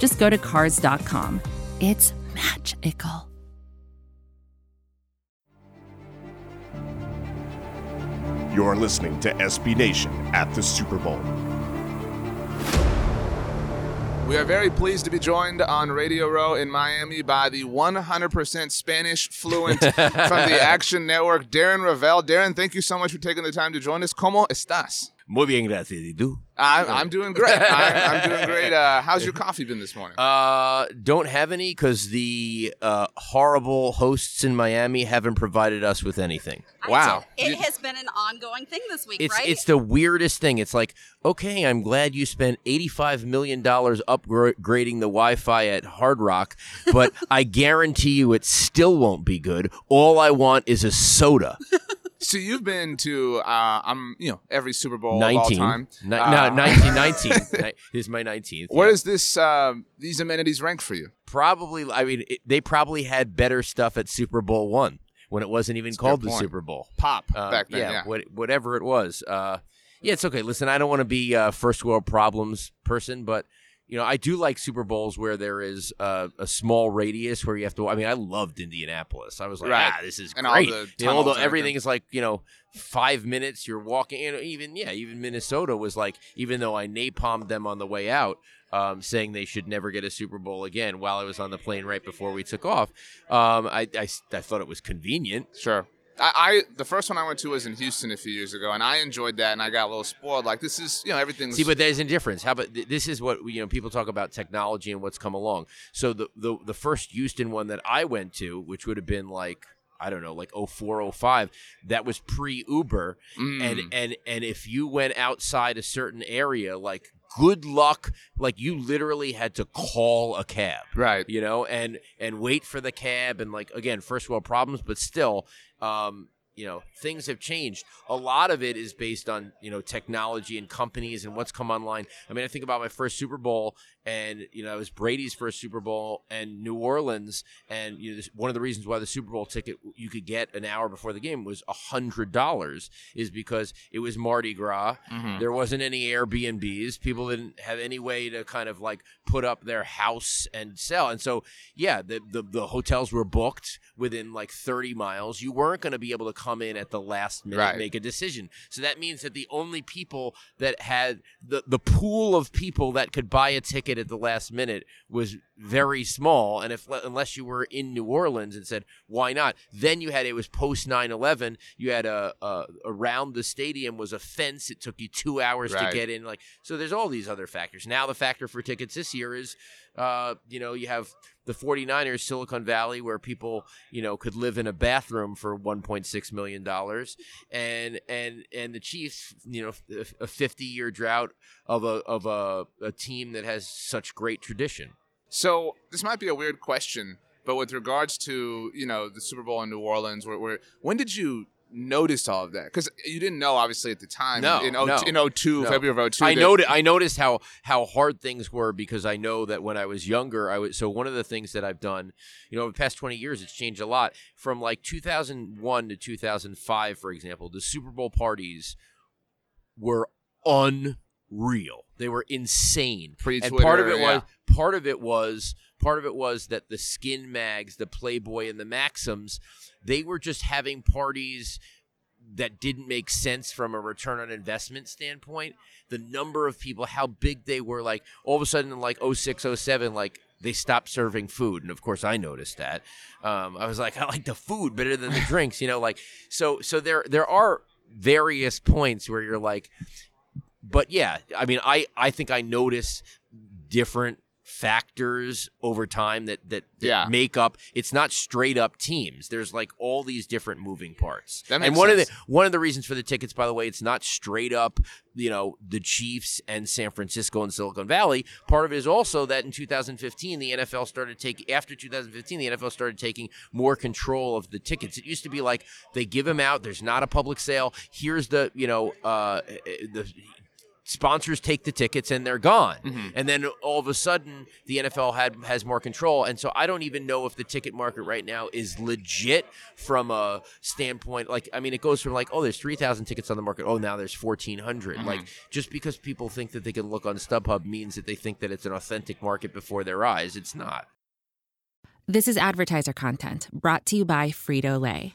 just go to Cars.com. It's magical. You're listening to SB Nation at the Super Bowl. We are very pleased to be joined on Radio Row in Miami by the 100% Spanish fluent from the Action Network, Darren Rovell. Darren, thank you so much for taking the time to join us. ¿Cómo estás? Muy bien, gracias. ¿Y tú? I'm, I'm doing great. I'm, I'm doing great. Uh, how's your coffee been this morning? Uh, don't have any because the uh, horrible hosts in Miami haven't provided us with anything. Wow. It You- has been an ongoing thing this week, It's right? it's the weirdest thing. It's like, okay, I'm glad you spent eighty five million dollars upgrading the Wi-Fi at Hard Rock, but I guarantee you it still won't be good. All I want is a soda. So you've been to, uh, I'm, you know, every Super Bowl of all time. Ni- Uh, no, nineteen, nineteen. Ni- this is my nineteenth. Where does this, uh, these amenities rank for you? probably i mean it, they probably had better stuff at super bowl one when it wasn't even a called the super bowl Pop Uh, back then. Yeah. yeah, What, whatever it was uh, yeah it's okay listen i don't want to be a first world problems person but you know i do like super bowls where there is uh, a small radius where you have to i mean i loved indianapolis i was like Right. ah this is And all great the you know, although everything is like you know five minutes you're walking in even yeah even minnesota was like even though i napalmed them on the way out um, saying they should never get a Super Bowl again while I was on the plane right before we took off. Um, I, I, I thought it was convenient. Sure. I, I the first one I went to was in Houston a few years ago, and I enjoyed that, and I got a little spoiled. Like this is, you know, everything. See, but there's a difference. How about th- this is what you know? People talk about technology and what's come along. So the the, the first Houston one that I went to, which would have been like I don't know, like 04, 05, that was pre Uber, Mm. and and and if you went outside a certain area, like good luck, like you literally had to call a cab. right. you know, and and wait for the cab and like again, first world problems, but still, um, you know, things have changed. A lot of it is based on you know technology and companies and what's come online. I mean, I think about my first Super Bowl, and you know, it was Brady's first Super Bowl and New Orleans, and you know, this, one of the reasons why the Super Bowl ticket you could get an hour before the game was a hundred dollars is because it was Mardi Gras. Mm-hmm. There wasn't any Airbnbs. People didn't have any way to kind of like put up their house and sell. And so, yeah, the the, the hotels were booked within like 30 miles. You weren't going to be able to come in at the last minute Right. and make a decision. So that means that the only people that had the the pool of people that could buy a ticket at the last minute was very small and if unless you were in New Orleans and said why not? Then you had it was post 9/11 you had a, a around the stadium was a fence it took you 2 hours Right. to get in like so there's all these other factors. Now the factor for tickets this year is uh you know you have the 49ers Silicon Valley where people you know could live in a bathroom for 1.6 million dollars and and and the Chiefs you know a 50 year drought of a of a, a team that has such great tradition So this might be a weird question, but with regards to you know the Super Bowl in New Orleans, where, where when did you notice all of that? Because you didn't know obviously at the time. No, in, 02 no. in 02, No. February of 02. I noted I noticed how how hard things were because I know that when I was younger, I was so one of the things that I've done, you know, over the past twenty years, it's changed a lot. From like two thousand one to two thousand five, for example, the Super Bowl parties were unreal. They were insane. Pre-Twitter, and part of it yeah. was part of it was part of it was that the skin mags, the Playboy and the Maxims, they were just having parties that didn't make sense from a return on investment standpoint. The number of people, how big they were, like all of a sudden like 06, 07, like they stopped serving food. And of course I noticed that. Um, I was like, I like the food better than the drinks, you know, like so so there there are various points where you're like but yeah, I mean I I think I notice different factors over time that that, that Yeah. make up. It's not straight up teams. There's like all these different moving parts. That and one of the one of the reasons for the tickets, by the way, it's not straight up. You know, the Chiefs and San Francisco and Silicon Valley. Part of it is also that in 2015, the NFL started taking after 2015, the NFL started taking more control of the tickets. It used to be like they give them out. There's not a public sale. Here's the you know uh, the sponsors take the tickets and they're gone. Mm-hmm. And then all of a sudden the NFL had has more control. And so I don't even know if the ticket market right now is legit from a standpoint like I mean it goes from like oh there's 3000 tickets on the market. Oh now there's 1400. Mm-hmm. Like just because people think that they can look on StubHub means that they think that it's an authentic market before their eyes. It's not. This is advertiser content brought to you by Frito Lay.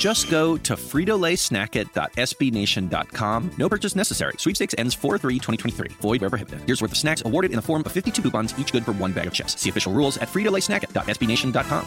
Just go to fritolaysnackit.sbnation.com. No purchase necessary. Sweepstakes ends 4-3-2023. Void where prohibited. Year's worth of snacks awarded in the form of 52 coupons, each good for one bag of chips. See official rules at fritolaysnackit.sbnation.com.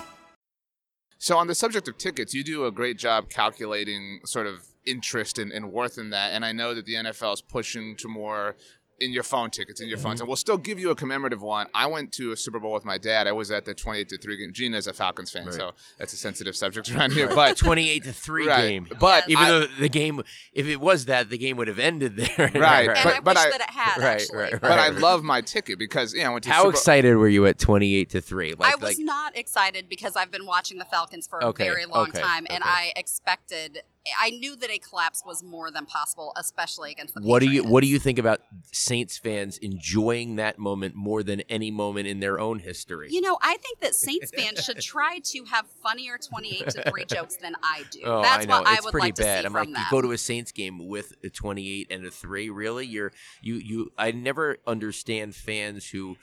So on the subject of tickets, you do a great job calculating sort of interest and, and worth in that. And I know that the NFL is pushing to more in your phone tickets in your phones, mm-hmm. and we'll still give you a commemorative one. I went to a Super Bowl with my dad. I was at the twenty-eight to three game. Jeanna's a Falcons fan, so that's a sensitive subject around here. But 28 to 3 Right. game. But even I- though the game if it was that the game would have ended there. Right. And But- I but wish I- that it had right, actually. right, right. but I love my ticket because yeah, I went to Super Bowl. How Super excited were you at 28 to 3? Like I was like not excited because I've been watching the Falcons for a very long okay, time, and. I expected, I knew that a collapse was more than possible, especially against the. what do you what do you think about Saints fans enjoying that moment more than any moment in their own history? You know, I think that Saints fans should try to have funnier twenty-eight to three jokes than I do. Oh, That's I know. what I it's would pretty like bad. to see I'm from like, them. you go to a Saints game with a 28 and a 3. Really? You're you you I never understand fans who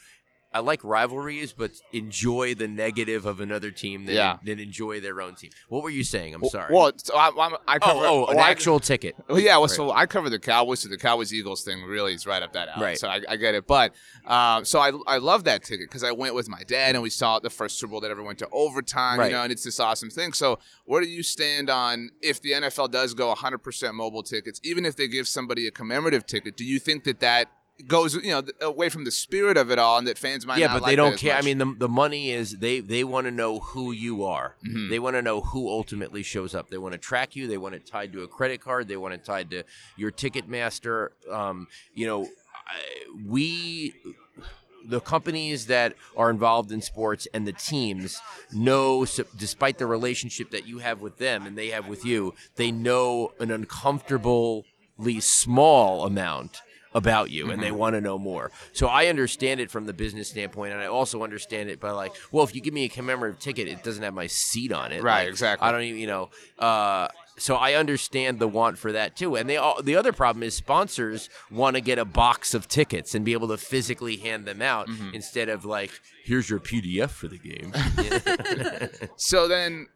I like rivalries, but enjoy the negative of another team than, Yeah. than enjoy their own team. What were you saying? I'm sorry. Well, so I, I'm, I cover. oh, oh, an well, I- actual ticket. Well, yeah, well, so I cover the Cowboys, so the Cowboys Eagles thing really is right up that alley. Right. So I, I get it, but um, so I I love that ticket because I went with my dad and we saw the first Super Bowl that ever went to overtime. Right. You know, and it's this awesome thing. So where do you stand on if the NFL does go 100% mobile tickets, even if they give somebody a commemorative ticket? Do you think that that goes you know away from the spirit of it all, and that fans might yeah, but like they don't care. I mean, the the money is they they want to know who you are. Mm-hmm. They want to know who ultimately shows up. They want to track you. They want it tied to a credit card. They want it tied to your Ticketmaster. Um, you know, I- we. The companies that are involved in sports and the teams know, despite the relationship that you have with them and they have with you, they know an uncomfortably small amount about you and they want to know more. So I understand it from the business standpoint and I also understand it by like, well, if you give me a commemorative ticket, it doesn't have my seat on it. Right, Like, exactly. I don't even, you know, uh so I understand the want for that too. And they all, the other problem is sponsors want to get a box of tickets and be able to physically hand them out Mm-hmm. instead of like, here's your PDF for the game. So then,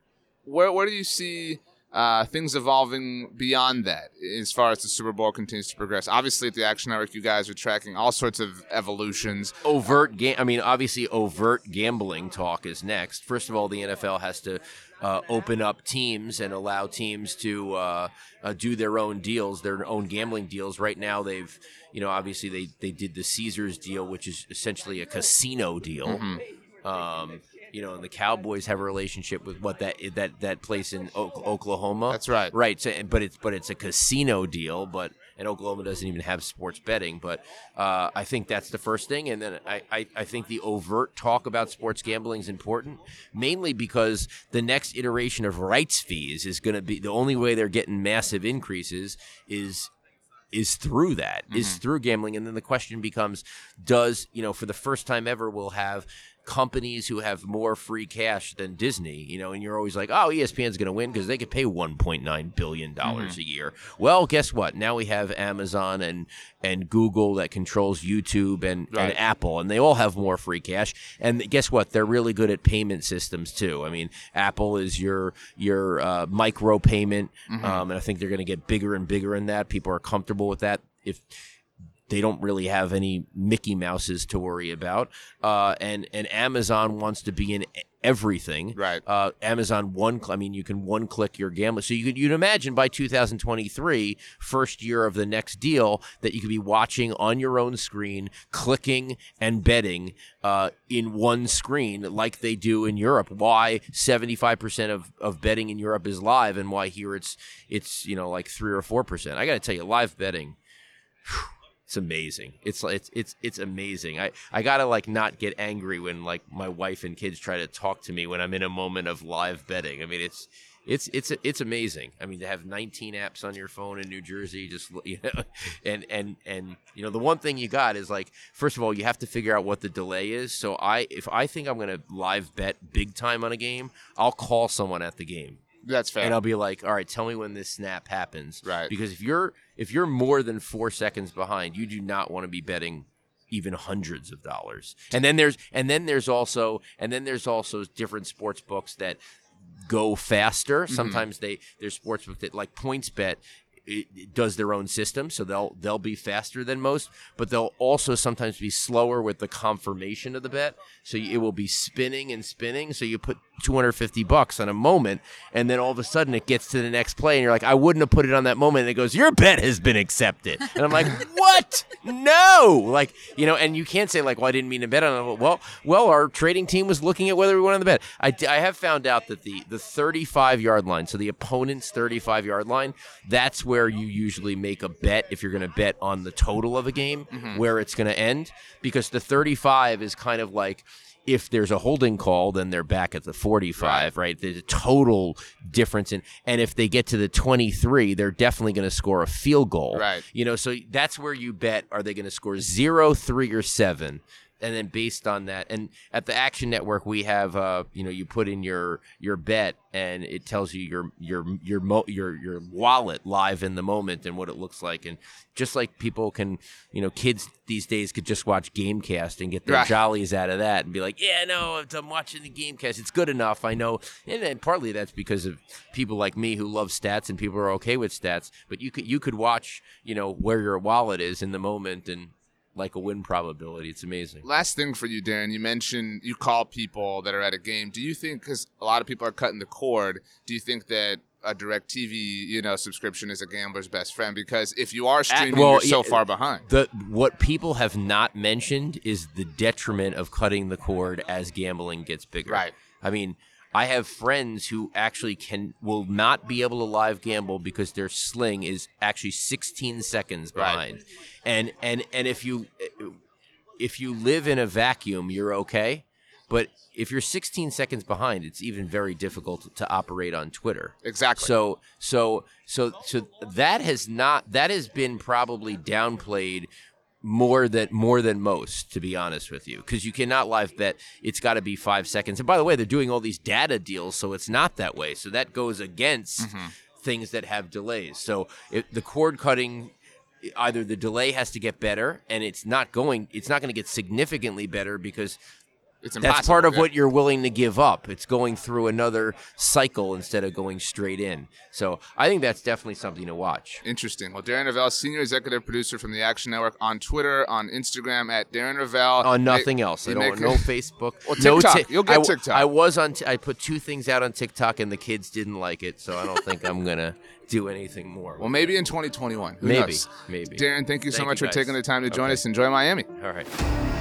where where do you see uh, things evolving beyond that as far as the Super Bowl continues to progress? Obviously, at the Action Network, you guys are tracking all sorts of evolutions. overt game. I mean, obviously, overt gambling talk is next. First of all, the NFL has to uh, open up teams and allow teams to uh, uh, do their own deals, their own gambling deals. Right now, they've, you know, obviously they they did the Caesars deal, which is essentially a casino deal. Um, you know, and the Cowboys have a relationship with what that that that place in Oklahoma. That's right. Right. So, but it's but it's a casino deal. But and Oklahoma doesn't even have sports betting. But uh, I think that's the first thing, and then I, I, I think the overt talk about sports gambling is important, mainly because the next iteration of rights fees is going to be the only way they're getting massive increases is is through that is through gambling and then the question becomes does you know for the first time ever we'll have companies who have more free cash than Disney, you know, and you're always like, oh, ESPN's going to win because they could pay 1.9 billion dollars a year. Well, guess what? Now we have Amazon and and Google that controls YouTube and, Right. and Apple, and they all have more free cash. And guess what? They're really good at payment systems too. I mean, Apple is your your uh, micro payment, um, and I think they're going to get bigger and bigger in that. People are comfortable with that. If they don't really have any Mickey Mouses to worry about. Uh, and and Amazon wants to be in everything. Right. Uh, Amazon one. I mean, you can one click your gambling. So you could you'd imagine by 2023, first year of the next deal, that you could be watching on your own screen, clicking and betting uh, in one screen like they do in Europe. Why 75% of, of betting in Europe is live, and why here it's it's you know like three or four percent. I got to tell you, live betting it's amazing. It's like it's it's it's amazing. I I gotta like not get angry when like my wife and kids try to talk to me when I'm in a moment of live betting. I mean, it's it's it's it's amazing. I mean, to have 19 apps on your phone in New Jersey, just you know, and and and you know, the one thing you got is like, first of all, you have to figure out what the delay is. So I, if I think I'm gonna live bet big time on a game, I'll call someone at the game That's fair. and I'll be like, "All right, tell me when this snap happens." Right. Because if you're if you're more than four seconds behind, you do not want to be betting even hundreds of dollars. And then there's and then there's also and then there's also different sports books that go faster. Mm-hmm. Sometimes they there's sports book that like PointsBet it, it does their own system, so they'll they'll be faster than most, but they'll also sometimes be slower with the confirmation of the bet. So it will be spinning and spinning. So you put 250 bucks on a moment, and then all of a sudden it gets to the next play, and you're like, I wouldn't have put it on that moment. And it goes, Your bet has been accepted, and I'm like, What? No, like you know, and you can't say like, Well, I didn't mean to bet on it. Well, well, our trading team was looking at whether we went on the bet. I have found out that the the 35 yard line, so the opponent's 35 yard line, that's where you usually make a bet if you're going to bet on the total of a game, mm-hmm. where it's going to end, because the 35 is kind of like if there's a holding call, then they're back at the 45, right? There's a total difference in, and if they get to the 23, they're definitely going to score a field goal, Right. You know, so that's where you bet: are they going to score zero, three, or seven? And then based on that, and at the Action Network, we have, uh, you know, you put in your your bet, and it tells you your your your mo- your your wallet live in the moment and what it looks like, and just like people can, you know, kids these days could just watch GameCast and get their Right. jollies out of that and be like, yeah, no, I'm watching the GameCast. It's good enough. I know. And then partly that's because of people like me who love stats and people are okay with stats. But you could you could watch, you know, where your wallet is in the moment and like a win probability. It's amazing. Last thing for you, Darren. You mentioned you call people that are at a game. Do you think, because a lot of people are cutting the cord, do you think that a DirecTV, you know, subscription is a gambler's best friend? Because if you are streaming, well, you're so yeah, far behind. The what people have not mentioned is the detriment of cutting the cord as gambling gets bigger. Right. I mean, I have friends who actually can will not be able to live gamble because their sling is actually 16 seconds Right. behind. And and and if you if you live in a vacuum, you're okay. But if you're 16 seconds behind, it's even very difficult to operate on Twitter. Exactly. So so so so that has not that has been probably downplayed more than more than most to be honest with you. Because you cannot live bet it's got to be five seconds. And by the way they're doing all these data deals so it's not that way. So that goes against mm-hmm. things that have delays. So the cord cutting either the delay has to get better and it's not going it's not going to get significantly better because it's that's part of yeah. what you're willing to give up. It's going through another cycle instead of going straight in. So I think that's definitely something to watch. Interesting. Well, Darren Rovell, senior executive producer from the Action Network, on Twitter, on Instagram at Darren Rovell. On nothing else. I don't no Facebook. Well, no TikTok. You'll get I TikTok. I was on. T- I put two things out on TikTok, and the kids didn't like it, so I don't think I'm gonna do anything more. Well, maybe in 2021. Who maybe, knows? maybe. Darren, thank you so Thank much you, for taking the time to join Okay. us. Enjoy Miami. All right.